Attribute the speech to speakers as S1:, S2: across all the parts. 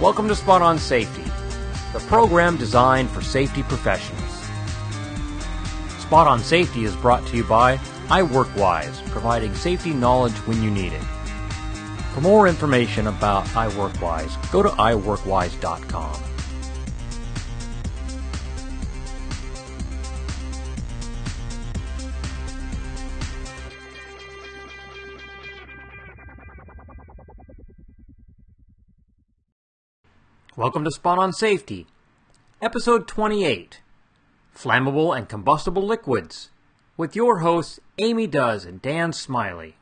S1: Welcome to Spot on Safety, the program designed for safety professionals. Spot on Safety is brought to you by iWorkWise, providing safety knowledge when you need it. For more information about iWorkWise, go to iWorkWise.com. Welcome to Spot on Safety, Episode 28 Flammable and Combustible Liquids, with your hosts Amy Does and Dan Smiley.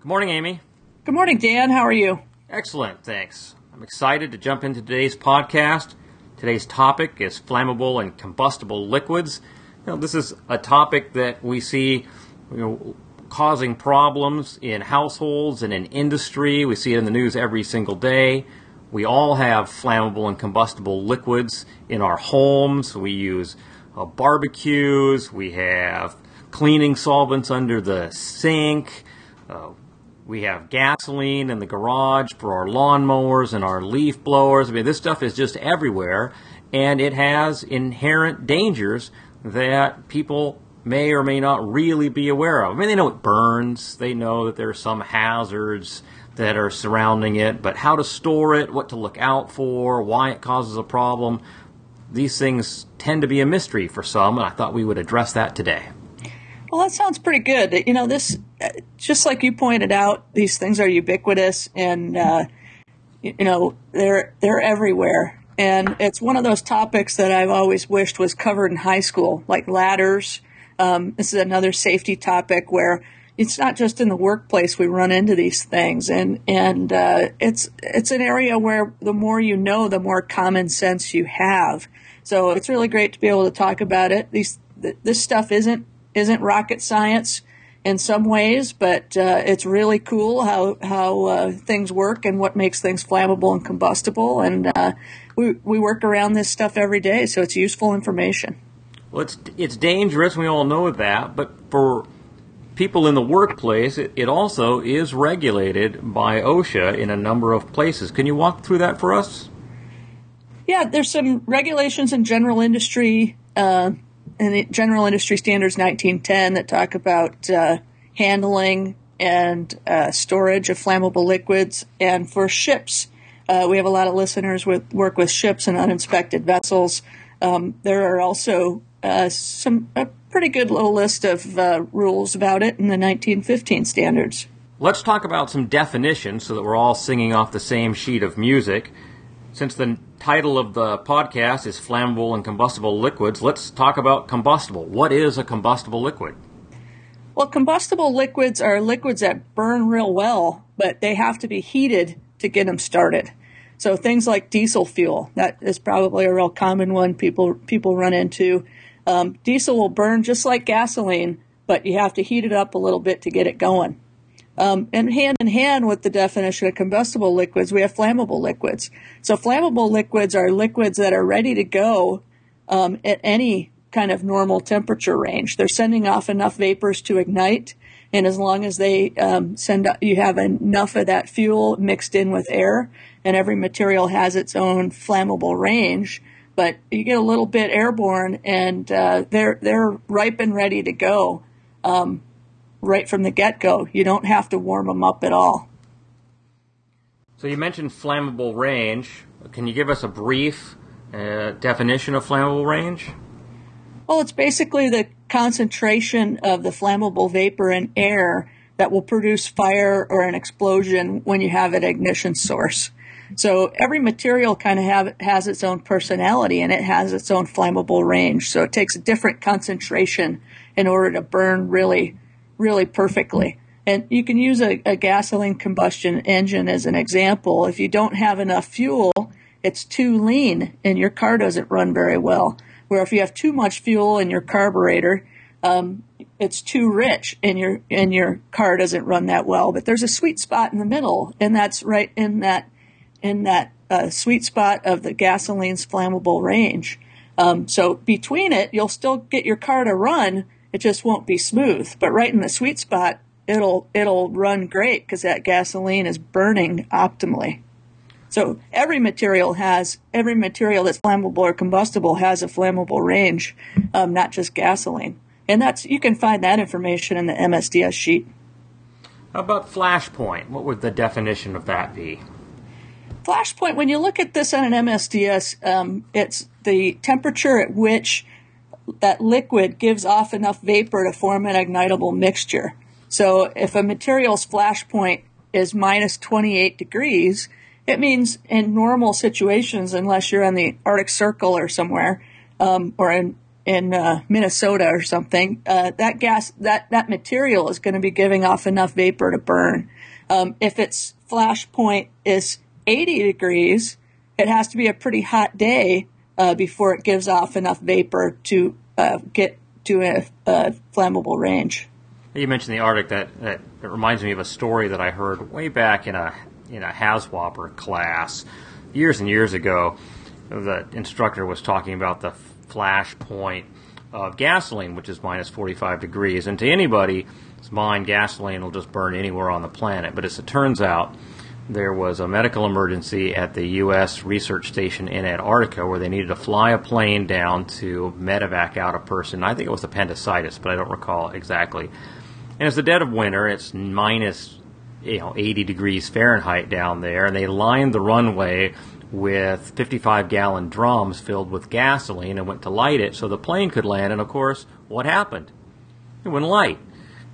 S1: Good morning, Amy.
S2: Good morning, Dan. How are you?
S1: Excellent, thanks. I'm excited to jump into today's podcast. Today's topic is flammable and combustible liquids. Know, this is a topic that we see you know, causing problems in households and in industry. We see it in the news every single day. We all have flammable and combustible liquids in our homes. We use uh, barbecues. We have cleaning solvents under the sink. Uh, we have gasoline in the garage for our lawnmowers and our leaf blowers. I mean, this stuff is just everywhere, and it has inherent dangers that people may or may not really be aware of. I mean, they know it burns, they know that there are some hazards, that are surrounding it, but how to store it, what to look out for, why it causes a problem. These things tend to be a mystery for some, and I thought we would address that today.
S2: Well, that sounds pretty good. You know, this, just like you pointed out, these things are ubiquitous and, uh, you know, they're, they're everywhere. And it's one of those topics that I've always wished was covered in high school, like ladders. Um, this is another safety topic where it's not just in the workplace we run into these things, and and uh, it's it's an area where the more you know, the more common sense you have. So it's really great to be able to talk about it. These th- this stuff isn't isn't rocket science in some ways, but uh, it's really cool how how uh, things work and what makes things flammable and combustible. And uh, we we work around this stuff every day, so it's useful information.
S1: Well, it's it's dangerous. We all know that, but for people in the workplace, it, it, also is regulated by OSHA in a number of places. Can you walk through that for us?
S2: Yeah, there's some regulations in general industry uh, and General Industry Standards 1910 that talk about uh, handling and uh, storage of flammable liquids. And for ships, uh, we have a lot of listeners with work with ships and uninspected vessels. Um, there are also uh, some pretty good little list of uh, rules about it in the 1915 standards.
S1: Let's talk about some definitions so that we're all singing off the same sheet of music. Since the title of the podcast is Flammable and Combustible Liquids, let's talk about combustible. What is a combustible liquid?
S2: Well, combustible liquids are liquids that burn real well, but they have to be heated to get them started. So things like diesel fuel, that is probably a real common one people people run into. Um, diesel will burn just like gasoline, but you have to heat it up a little bit to get it going. Um, and hand in hand with the definition of combustible liquids, we have flammable liquids. So flammable liquids are liquids that are ready to go um, at any kind of normal temperature range. They're sending off enough vapors to ignite, and as long as they um, send, you have enough of that fuel mixed in with air, and every material has its own flammable range but you get a little bit airborne, and uh, they're they're ripe and ready to go um, right from the get go. You don't have to warm them up at all.
S1: So you mentioned flammable range. Can you give us a brief uh, definition of flammable range?
S2: Well, it's basically the concentration of the flammable vapor in air that will produce fire or an explosion when you have an ignition source. So every material kind of have, has its own personality and it has its own flammable range. So it takes a different concentration in order to burn really, really perfectly. And you can use a, a gasoline combustion engine as an example. If you don't have enough fuel, it's too lean and your car doesn't run very well. Where if you have too much fuel in your carburetor, um, it's too rich and your and your car doesn't run that well. But there's a sweet spot in the middle, and that's right in that in that uh, sweet spot of the gasoline's flammable range. Um, so between it, you'll still get your car to run. It just won't be smooth. But right in the sweet spot, it'll it'll run great because that gasoline is burning optimally. So every material has every material that's flammable or combustible has a flammable range, um, not just gasoline. And that's you can find that information in the MSDS sheet.
S1: How about flashpoint? What would the definition of that be?
S2: Flashpoint, when you look at this on an MSDS, um, it's the temperature at which that liquid gives off enough vapor to form an ignitable mixture. So if a material's flashpoint is minus 28 degrees, it means in normal situations, unless you're on the Arctic Circle or somewhere, um, or in in uh, Minnesota or something, uh, that gas that that material is going to be giving off enough vapor to burn. Um, if its flash point is 80 degrees, it has to be a pretty hot day uh, before it gives off enough vapor to uh, get to a, a, flammable range.
S1: You mentioned the Arctic. That, that it reminds me of a story that I heard way back in a in a HAZWOPER class years and years ago. The instructor was talking about the flash point of gasoline, which is minus 45 degrees. And to anybody's mind, gasoline will just burn anywhere on the planet. But as it turns out, there was a medical emergency at the U.S. research station in Antarctica where they needed to fly a plane down to medevac out a person. I think it was appendicitis, but I don't recall exactly. And it's the dead of winter. It's minus you know 80 degrees Fahrenheit down there, and they lined the runway with 55 gallon drums filled with gasoline and went to light it so the plane could land. And of course, what happened? It wouldn't light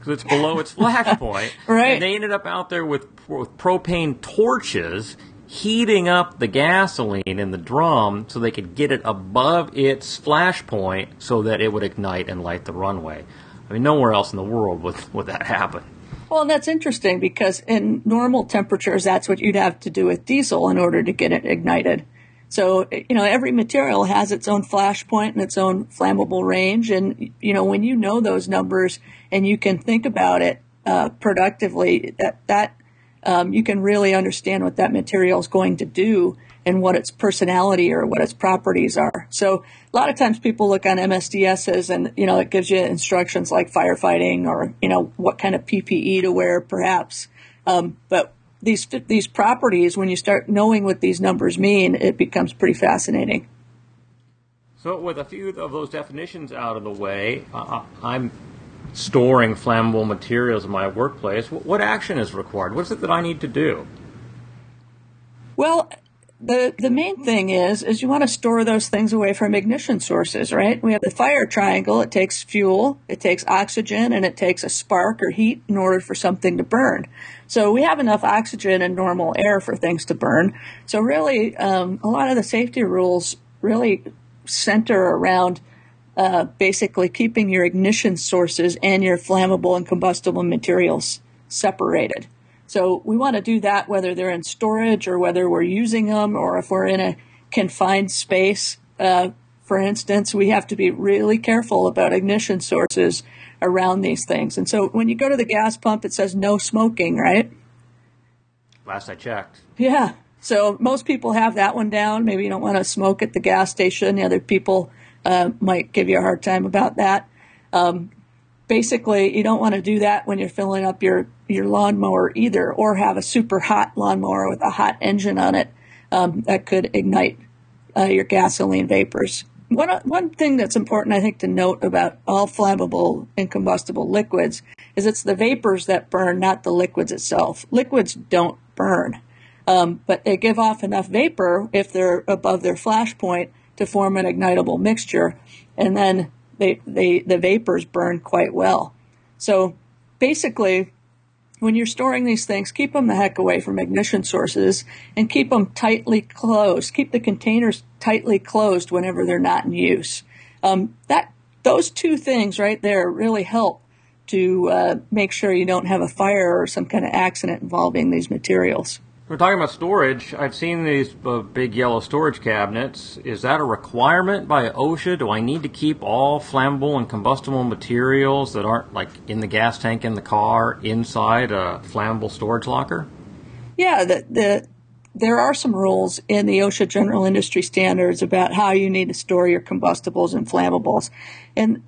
S1: because it's below its flash point.
S2: right.
S1: And they ended up out there with, with propane torches heating up the gasoline in the drum so they could get it above its flash point so that it would ignite and light the runway. I mean, nowhere else in the world would, would that happen.
S2: Well, and that's interesting because in normal temperatures, that's what you'd have to do with diesel in order to get it ignited. So, you know, every material has its own flash point and its own flammable range. And, you know, when you know those numbers and you can think about it uh, productively, that, that um, you can really understand what that material is going to do and what its personality or what its properties are. So a lot of times people look on MSDSs and, you know, it gives you instructions like firefighting or, you know, what kind of PPE to wear perhaps. Um, but these, these properties, when you start knowing what these numbers mean, it becomes pretty fascinating.
S1: So with a few of those definitions out of the way, uh, I'm storing flammable materials in my workplace. What action is required? What is it that I need to do?
S2: Well, the the main thing is is you want to store those things away from ignition sources, right? We have the fire triangle. It takes fuel, it takes oxygen, and it takes a spark or heat in order for something to burn. So we have enough oxygen and normal air for things to burn. So really, um, a lot of the safety rules really center around uh, basically keeping your ignition sources and your flammable and combustible materials separated. So we want to do that whether they're in storage or whether we're using them or if we're in a confined space. Uh, for instance, we have to be really careful about ignition sources around these things. And so when you go to the gas pump, it says no smoking, right?
S1: Last I checked.
S2: Yeah. So most people have that one down. Maybe you don't want to smoke at the gas station. The other people uh, might give you a hard time about that. Um, basically you don't want to do that when you're filling up your your lawnmower either, or have a super hot lawnmower with a hot engine on it um, that could ignite uh, your gasoline vapors. One one thing that's important, I think, to note about all flammable and combustible liquids is it's the vapors that burn, not the liquids itself. Liquids don't burn, um, but they give off enough vapor if they're above their flash point to form an ignitable mixture, and then they, they, the vapors burn quite well. So basically, when you're storing these things, keep them the heck away from ignition sources and keep them tightly closed. Keep the containers tightly closed whenever they're not in use. Um, that those two things right there really help to uh, make sure you don't have a fire or some kind of accident involving these materials.
S1: We're talking about storage. I've seen these uh, big yellow storage cabinets. Is that a requirement by OSHA? Do I need to keep all flammable and combustible materials that aren't like in the gas tank in the car inside a flammable storage locker?
S2: Yeah, the, the there are some rules in the OSHA general industry standards about how you need to store your combustibles and flammables. And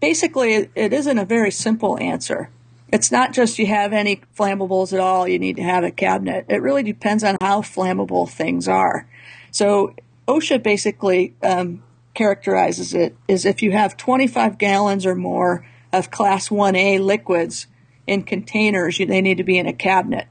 S2: basically, it, it isn't a very simple answer. It's not just you have any flammables at all, you need to have a cabinet. It really depends on how flammable things are. So OSHA basically um, characterizes it is if you have 25 gallons or more of class 1A liquids in containers, they need to be in a cabinet.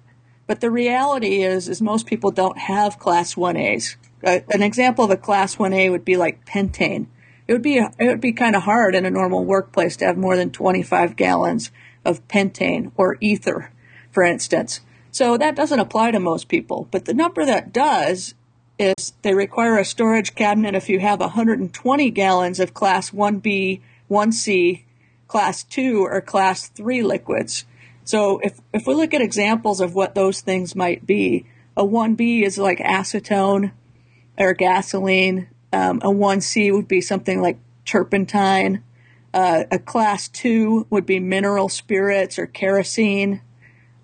S2: But the reality is, is most people don't have class 1As. Uh, an example of a class 1A would be like pentane. It would be, it would be kind of hard in a normal workplace to have more than 25 gallons of pentane or ether, for instance. So that doesn't apply to most people. But the number that does is they require a storage cabinet if you have 120 gallons of class 1B, 1C, class 2, or class 3 liquids. So if, if we look at examples of what those things might be, a 1B is like acetone or gasoline. Um, a 1C would be something like turpentine. Uh, a class 2 would be mineral spirits or kerosene.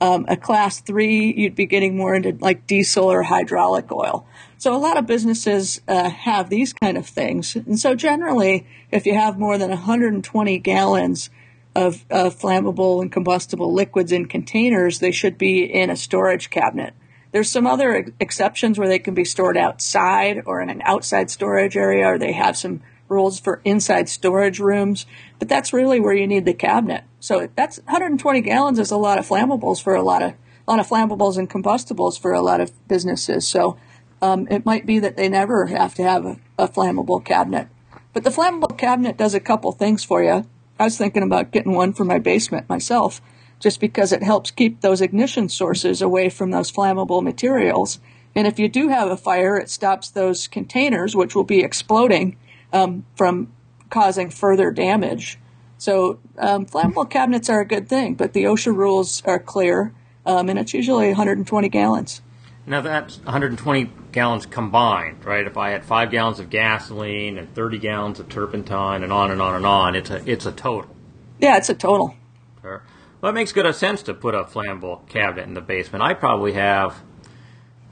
S2: Um, a class 3, you'd be getting more into like diesel or hydraulic oil. So a lot of businesses uh, have these kind of things. And so generally, if you have more than 120 gallons of, of flammable and combustible liquids in containers, they should be in a storage cabinet. There's some other ex- exceptions where they can be stored outside or in an outside storage area, or they have some rules for inside storage rooms. But that's really where you need the cabinet. So that's 120 gallons is a lot of flammables for a lot of a lot of flammables and combustibles for a lot of businesses. So um, it might be that they never have to have a, a flammable cabinet. But the flammable cabinet does a couple things for you. I was thinking about getting one for my basement myself, just because it helps keep those ignition sources away from those flammable materials. And if you do have a fire, it stops those containers, which will be exploding, um, from causing further damage. So um, flammable cabinets are a good thing, but the OSHA rules are clear, um, and it's usually 120 gallons.
S1: Now that's 120 gallons combined, right? If I had five gallons of gasoline and 30 gallons of turpentine and on and on and on, it's a it's a total.
S2: Yeah, it's a total.
S1: Sure. Well, it makes good sense to put a flammable cabinet in the basement. I probably have,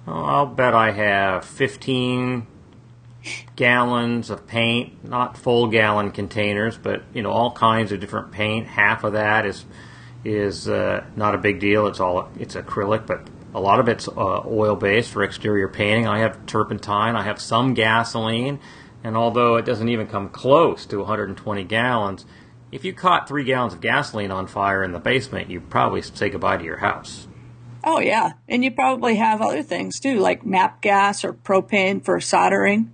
S1: oh, I'll bet I have 15 gallons of paint, not full gallon containers, but you know all kinds of different paint. Half of that is is uh, not a big deal. It's all it's acrylic, but a lot of it's uh, oil based for exterior painting. I have turpentine. I have some gasoline. And although it doesn't even come close to 120 gallons, if you caught three gallons of gasoline on fire in the basement, you'd probably say goodbye to your house.
S2: Oh, yeah. And you probably have other things too, like MAPP gas or propane for soldering.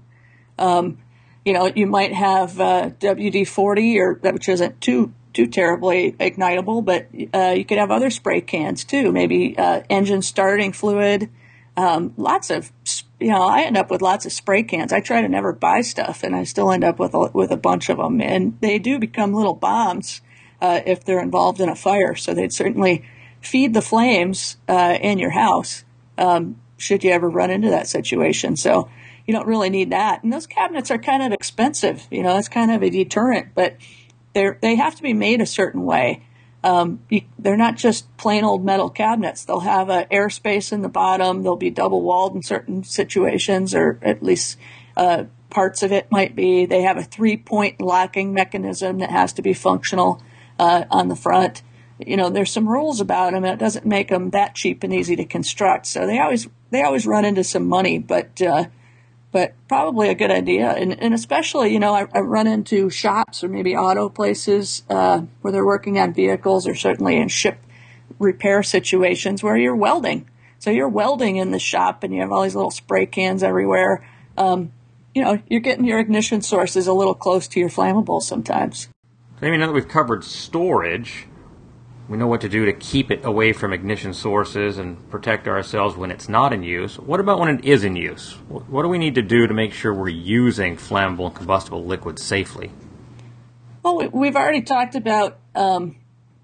S2: Um, you know, you might have uh, WD 40, or which isn't too too terribly ignitable, but uh, you could have other spray cans too. Maybe uh, engine starting fluid. Um, lots of, you know, I end up with lots of spray cans. I try to never buy stuff, and I still end up with a, with a bunch of them. And they do become little bombs uh, if they're involved in a fire. So they'd certainly feed the flames uh, in your house um, should you ever run into that situation. So you don't really need that. And those cabinets are kind of expensive. You know, it's kind of a deterrent, but they they have to be made a certain way. Um, you, they're not just plain old metal cabinets. They'll have a airspace in the bottom. They'll be double walled in certain situations, or at least uh, parts of it might be. They have a three point locking mechanism that has to be functional uh, on the front. You know, there's some rules about them. And it doesn't make them that cheap and easy to construct. So they always they always run into some money, but uh, but probably a good idea. And, and especially, you know, I, I, run into shops or maybe auto places uh, where they're working on vehicles or certainly in ship repair situations where you're welding. So you're welding in the shop and you have all these little spray cans everywhere. Um, you know, you're getting your ignition sources a little close to your flammables sometimes.
S1: So, maybe now that we've covered storage, we know what to do to keep it away from ignition sources and protect ourselves when it's not in use. What about when it is in use? What do we need to do to make sure we're using flammable and combustible liquids safely?
S2: Well, we've already talked about um,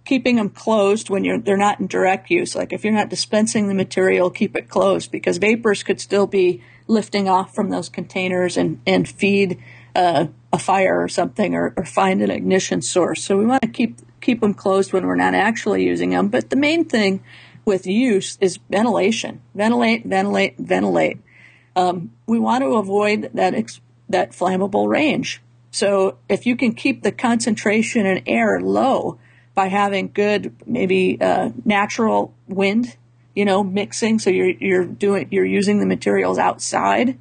S2: keeping them closed when they're not in direct use. Like if you're not dispensing the material, keep it closed because vapors could still be lifting off from those containers and, and feed uh, a fire or something or, or find an ignition source. So we want to keep keep them closed when we're not actually using them. But the main thing with use is ventilation. Ventilate, ventilate, ventilate. Um, we want to avoid that ex- that flammable range. So if you can keep the concentration in air low by having good, maybe uh, natural wind, you know, mixing. So you're you're doing you're using the materials outside,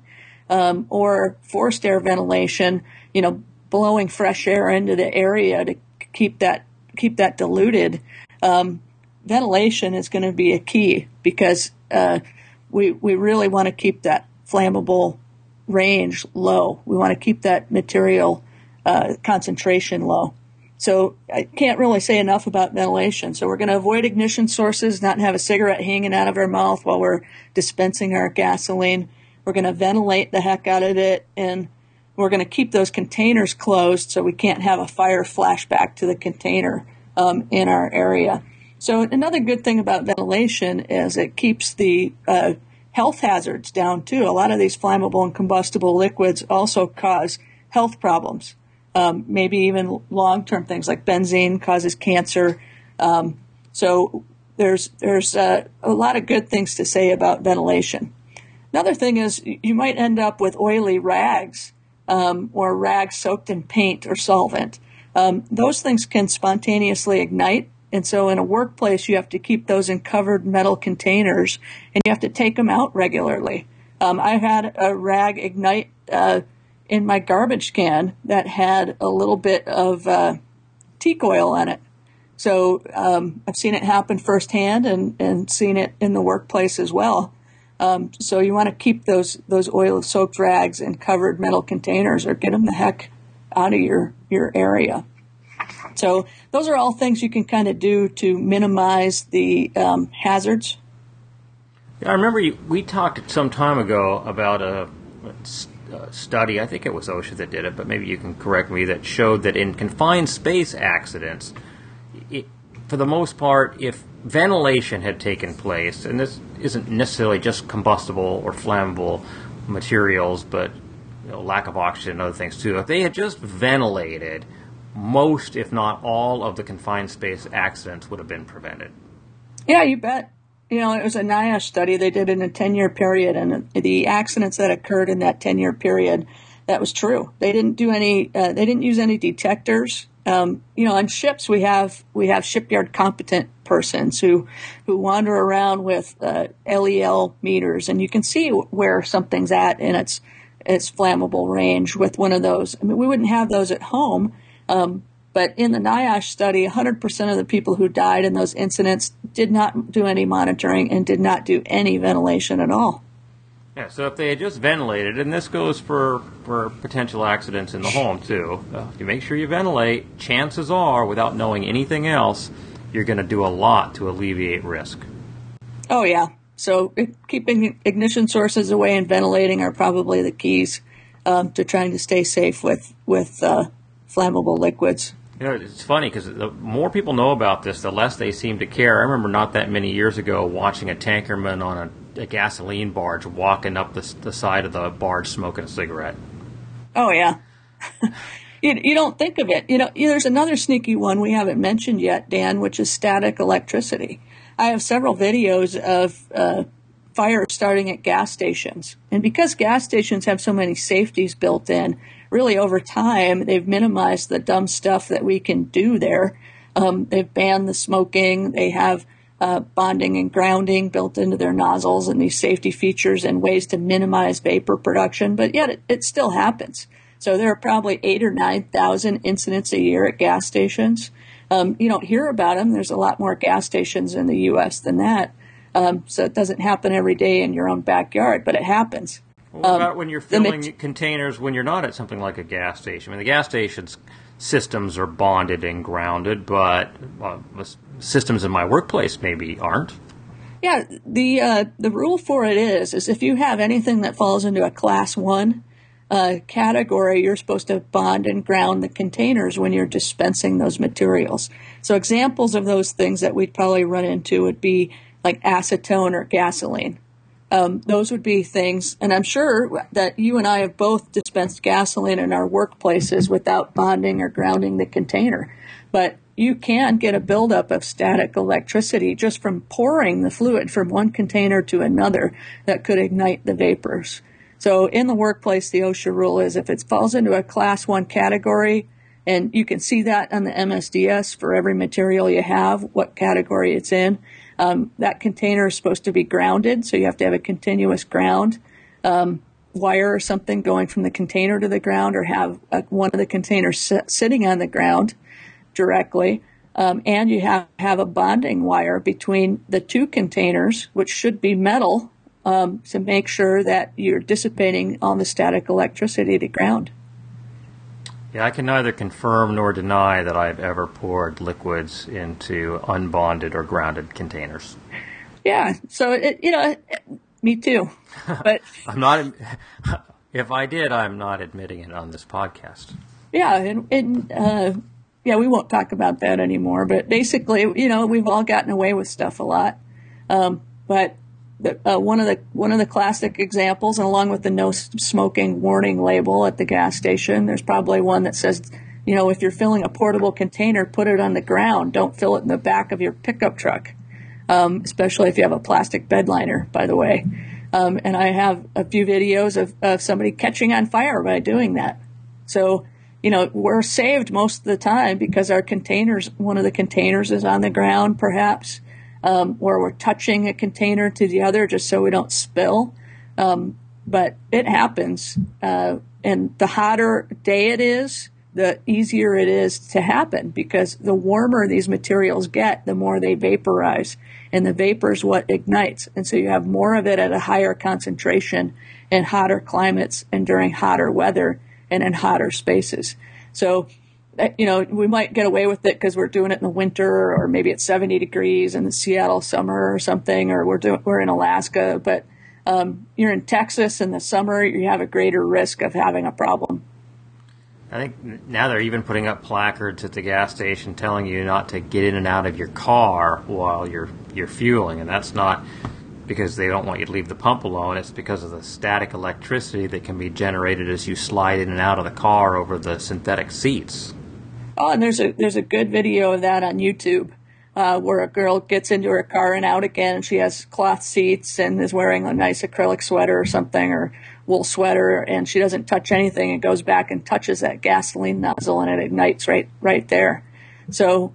S2: um, or forced air ventilation. You know, blowing fresh air into the area to keep that keep that diluted. Um, ventilation is going to be a key because uh, we we really want to keep that flammable range low. We want to keep that material uh, concentration low. So I can't really say enough about ventilation. So we're going to avoid ignition sources, not have a cigarette hanging out of our mouth while we're dispensing our gasoline. We're going to ventilate the heck out of it and we're going to keep those containers closed so we can't have a fire flashback to the container um, in our area. So another good thing about ventilation is it keeps the uh, health hazards down too. A lot of these flammable and combustible liquids also cause health problems um, maybe even long term things like benzene causes cancer. Um, so there's there's uh, a lot of good things to say about ventilation. Another thing is you might end up with oily rags um, or rag soaked in paint or solvent. Um, those things can spontaneously ignite, and so in a workplace you have to keep those in covered metal containers, and you have to take them out regularly. Um, I've had a rag ignite. Uh, in my garbage can that had a little bit of uh, teak oil on it. So um, I've seen it happen firsthand and, and seen it in the workplace as well. Um, so you want to keep those those oil soaked rags in covered metal containers or get them the heck out of your your area. So those are all things you can kind of do to minimize the um, hazards.
S1: Yeah, I remember you, we talked some time ago about a uh, study, I think it was OSHA that did it, but maybe you can correct me, that showed that in confined space accidents, it, for the most part, if ventilation had taken place, and this isn't necessarily just combustible or flammable materials, but you know, lack of oxygen and other things too, if they had just ventilated, most, if not all, of the confined space accidents would have been prevented.
S2: Yeah, you bet you know, it was a NIOSH study they did in a 10 year period, and the accidents that occurred in that 10 year period, that was true. They didn't do any, uh, they didn't use any detectors. Um, you know, on ships we have we have shipyard competent persons who who wander around with uh, LEL meters, and you can see where something's at in its its flammable range with one of those. I mean, we wouldn't have those at home, um, but in the NIOSH study, 100% of the people who died in those incidents did not do any monitoring and did not do any ventilation at all.
S1: Yeah, so if they had just ventilated, and this goes for, for potential accidents in the home too, uh, you make sure you ventilate, chances are, without knowing anything else, you're going to do a lot to alleviate risk.
S2: Oh, yeah. So keeping ignition sources away and ventilating are probably the keys um, to trying to stay safe with, with uh, flammable liquids.
S1: You know, it's funny because the more people know about this, the less they seem to care. I remember not that many years ago watching a tankerman on a, a gasoline barge walking up the, the, side of the barge smoking a cigarette.
S2: Oh, yeah. you, you don't think of it. You know, there's another sneaky one we haven't mentioned yet, Dan, which is static electricity. I have several videos of uh, fires starting at gas stations. And because gas stations have so many safeties built in, really over time, they've minimized the dumb stuff that we can do there. Um, they've banned the smoking. They have uh, bonding and grounding built into their nozzles and these safety features and ways to minimize vapor production, but yet it, it still happens. So there are probably eight or 9,000 incidents a year at gas stations. Um, you don't hear about them. There's a lot more gas stations in the U.S. than that. Um, so it doesn't happen every day in your own backyard, but it happens.
S1: What um, about when you're filling containers when you're not at something like a gas station? I mean, the gas station's systems are bonded and grounded, but uh, systems in my workplace maybe aren't.
S2: Yeah, the uh, the rule for it is is if you have anything that falls into a class one uh, category, you're supposed to bond and ground the containers when you're dispensing those materials. So examples of those things that we'd probably run into would be like acetone or gasoline. Um, those would be things, and I'm sure that you and I have both dispensed gasoline in our workplaces without bonding or grounding the container. But you can get a buildup of static electricity just from pouring the fluid from one container to another that could ignite the vapors. So in the workplace, the OSHA rule is if it falls into a class one category And you can see that on the MSDS for every material you have, what category it's in. Um, that container is supposed to be grounded, so you have to have a continuous ground um, wire or something going from the container to the ground, or have a, one of the containers sit, sitting on the ground directly. Um, and you have have a bonding wire between the two containers, which should be metal, um, to make sure that you're dissipating all the static electricity to ground.
S1: Yeah, I can neither confirm nor deny that I've ever poured liquids into unbonded or grounded containers.
S2: Yeah, so it, you know, me too. But
S1: I'm not. If I did, I'm not admitting it on this podcast.
S2: Yeah, and, and uh, yeah, we won't talk about that anymore. But basically, you know, we've all gotten away with stuff a lot. Um, but the, uh, one of the one of the classic examples, and along with the no smoking warning label at the gas station, there's probably one that says, you know, if you're filling a portable container, put it on the ground. Don't fill it in the back of your pickup truck, um, especially if you have a plastic bed liner. By the way, um, and I have a few videos of, of somebody catching on fire by doing that. So, you know, we're saved most of the time because our containers, one of the containers is on the ground, perhaps um, where we're touching a container to the other just so we don't spill. Um, but it happens. Uh, and the hotter day it is, the easier it is to happen because the warmer these materials get, the more they vaporize. And the vapor is what ignites. And so you have more of it at a higher concentration in hotter climates and during hotter weather and in hotter spaces. So you know, we might get away with it because we're doing it in the winter, or maybe it's 70 degrees in the Seattle summer or something, or we're doing we're in Alaska. But um, you're in Texas in the summer, you have a greater risk of having a problem.
S1: I think now they're even putting up placards at the gas station telling you not to get in and out of your car while you're you're fueling, and that's not because they don't want you to leave the pump alone. It's because of the static electricity that can be generated as you slide in and out of the car over the synthetic seats.
S2: Oh, and there's a there's a good video of that on YouTube. Uh, where a girl gets into her car and out again, and she has cloth seats and is wearing a nice acrylic sweater or something, or wool sweater, and she doesn't touch anything and goes back and touches that gasoline nozzle, and it ignites right right there. So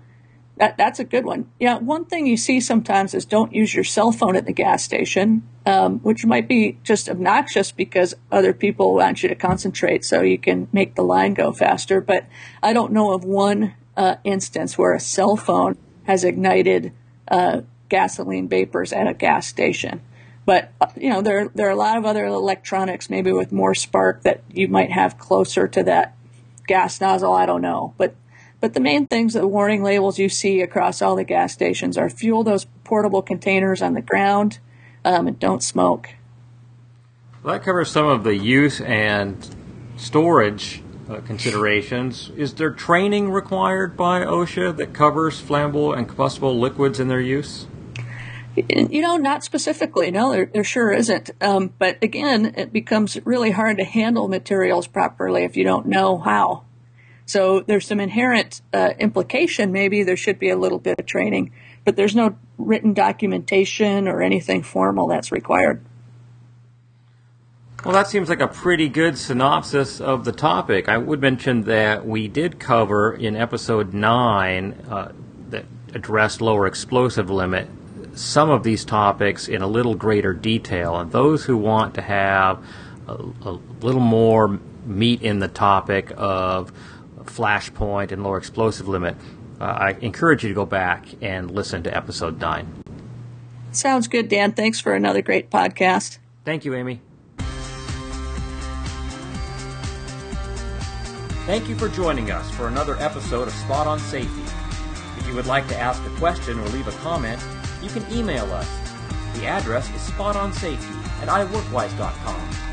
S2: that that's a good one. Yeah, one thing you see sometimes is don't use your cell phone at the gas station, um, which might be just obnoxious because other people want you to concentrate so you can make the line go faster. But I don't know of one uh, instance where a cell phone has ignited uh, gasoline vapors at a gas station. But uh, you know there there are a lot of other electronics, maybe with more spark that you might have closer to that gas nozzle. I don't know, but but the main things, the warning labels you see across all the gas stations are fuel those portable containers on the ground um, and don't smoke.
S1: Well, that covers some of the use and storage uh, considerations. Is there training required by OSHA that covers flammable and combustible liquids in their use?
S2: You know, not specifically. No, there, there sure isn't. Um, but again, it becomes really hard to handle materials properly if you don't know how. So there's some inherent uh, implication. Maybe there should be a little bit of training, but there's no written documentation or anything formal that's required.
S1: Well, that seems like a pretty good synopsis of the topic. I would mention that we did cover in episode 9 uh, that addressed lower explosive limit some of these topics in a little greater detail. And those who want to have a, a little more meat in the topic of flashpoint and lower explosive limit, uh, I encourage you to go back and listen to episode 9.
S2: Sounds good, Dan. Thanks for another great podcast.
S1: Thank you, Amy. Thank you for joining us for another episode of Spot on Safety. If you would like to ask a question or leave a comment, you can email us. The address is spotonsafety at iworkwise.com.